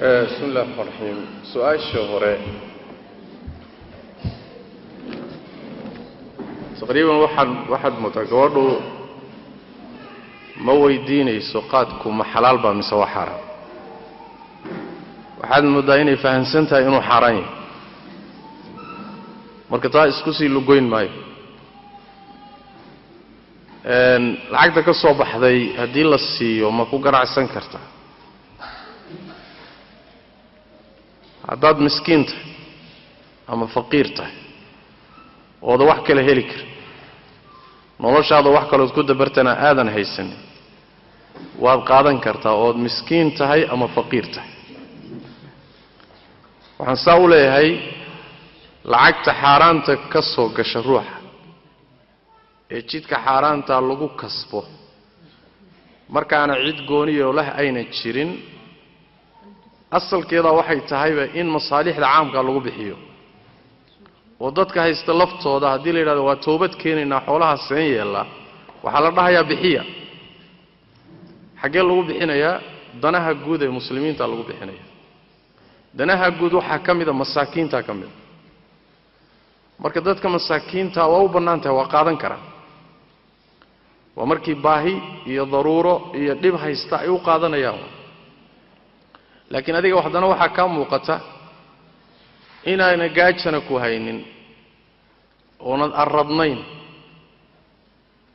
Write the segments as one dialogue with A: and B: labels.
A: bismi illahi raxmaan raxiim su'aasha hore. Taqriiban waxaad waxaad moodaa gabadhu ma weydiinayso qaadku ma xalaal baa mise waa xaaraan waxaad mooddaa inay fahamsan tahay inuu xaaraan yahay. Marka taa isku sii lugoyn maayo. Lacagta ka soo baxday haddii la siiyo ma ku ganacsan kartaa haddaad miskiin tahay ama faqiir tahay ooda wax kale heli kara noloshaada wax kalood ku dabartana aadan haysanin. Waad qaadan kartaa ood miskiin tahay ama faqiir tahay. Waxaan saa u leeyahay lacagta xaaraanta ka soo gasha ruuxa ee jidka xaaraantaa lagu kasbo. Markaana cid gooniyoo lah ayna jirin asalkeedaa waxay tahayba in masaalixda caamka lagu bixiyo. Oo dadka haysta laftooda haddii la yidhahdo waa toobad keenaynaa xoolaha seen yeellaa waxaa la dhahayaa bixiya. Xaggee lagu bixinayaa danaha guud ee muslimiinta lagu bixinaya. Danaha guud waxaa ka mida masaakiinta ka mida marka dadka masaakiinta waa u bannaan tahay waa qaadan karaan waa markii baahi iyo daruuro iyo dhib haysta ay u qaadanayaan laakiin adiga haddana waxaa kaa muuqata inaana gaajana ku haynin oonad arradnayn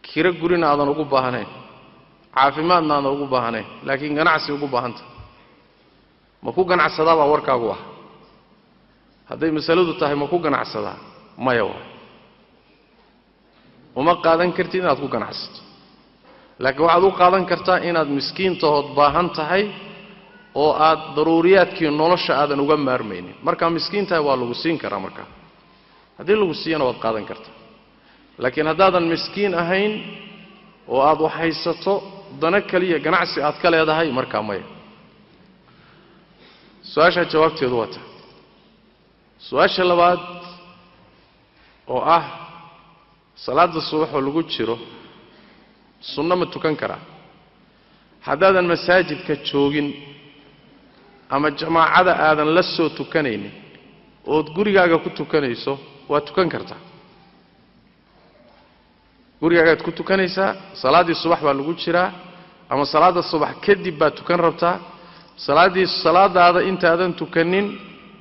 A: kiro gurina aadan ugu baahnayn caafimaadna aadan ugu baahnayn laakiin ganacsi ugu baahanta. Ma ku ganacsadaabaa warkaagu ah. Hadday masaladu tahay ma ku ganacsadaa? Maya waay uma qaadan kartid inaad ku ganacsato. Laakiin waxaad u qaadan kartaa inaad miskiintahood baahan tahay oo aad daruuriyaadkii nolosha aadan uga maarmaynin. Markaa miskiin tahay waa lagu siin karaa markaa. Haddii lagu siiyana waad qaadan kartaa. Laakiin haddaadan miskiin ahayn oo aad wax haysato dano keliya ganacsi aad ka leedahay markaa maya. Su'aashaa jawaabteedu waa ta su'aasha labaad oo ah salaadda subaxoo lagu jiro sunno ma tukan karaa. Haddaadan masaajidka joogin ama jamaacada aadan la soo tukanaynin ood gurigaaga ku tukanayso waad tukan kartaa gurigaagaad ku tukanaysaa salaaddii subax baa lagu jiraa ama salaadda subax kadib baad tukan rabtaa salaaddii salaadaada intaadan tukanin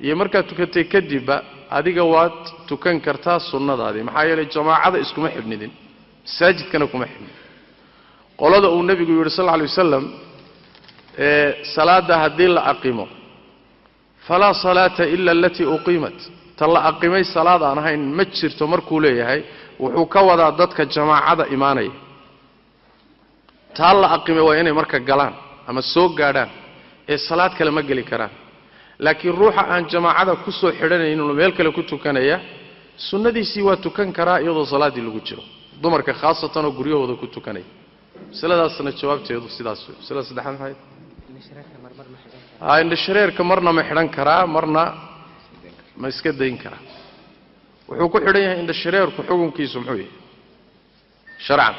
A: iyo markaad tukatay kadibba adiga waad tukan kartaa sunnadaadii. Maxaa yeelay jamaacada iskuma xidhnidin masaajidkana kuma xidhnidin qolada uu nebigu yidhi sal lla alay wasalam ee salaadda haddii la aqimo falaa salaata ila alatii uqiimat. Ta la aqimay salaad aan ahayn ma jirto markuu leeyahay wuxuu ka wadaa dadka jamaacada imaanaya. Taa la aqimay waa inay marka galaan ama soo gaadhaan ee salaad kale ma geli karaan. Laakiin ruuxa aan jamaacada ku soo xidhanayninoo meel kale ku tukanaya sunnadiisii waa tukan karaa iyadoo salaaddii lagu jiro. Dumarka khaasatan oo guryahooda ku tukanaya. Masaladaasna jawaabteedu sidaas wey masalada saddexaad maxay indhashareerka marna ma xidhan karaa marna ma iska dayn karaa. Wuxuu ku xidhan yahay indhashareerku xukunkiisu muxuu yahay? Sharcan.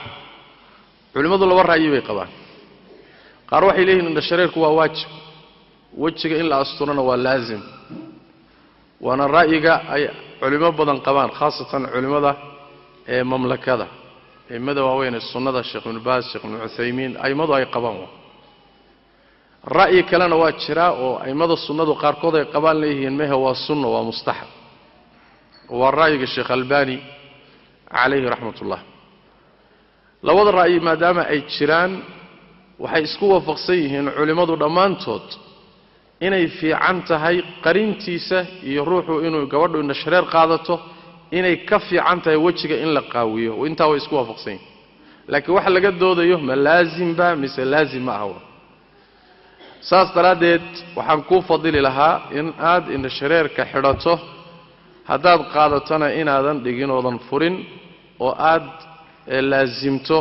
A: Culimmadu laba ra'yi bay qabaan. Qaar waxay leeyihiin indhashareerku waa waajib. Wejiga in la asturana waa laazim. Waana ra'yiga ay culimo badan qabaan khaasatan culimmada ee mamlakada. Aimada waaweyn sunnada sheekh ibnu baas sheekh ibnu cuthaymiin a'immadu ay qabaan ra'yi kalena waa jiraa oo a'immada sunnadu qaarkood ay qabaan leeyihiin mehe waa sunna waa mustaxab. Waa ra'yiga sheekh albani calayhi raxmat ullah labada ra'yi maadaama ay jiraan waxay isku waafaqsan yihiin culimmadu dhammaantood inay fiican tahay qarintiisa iyo ruuxu inuu gabadhu indhashareer qaadato inay ka fiican tahay wejiga in la qaawiyo. Intaa way isku waafaqsan yihiin. Laakiin waxa laga doodayo ma laazimba mise laazim ma aha saas daraaddeed waxaan kuu fadili lahaa in aad indhashareerka xidhato haddaad qaadatona inaadan dhigin oodan furin oo aad laasimto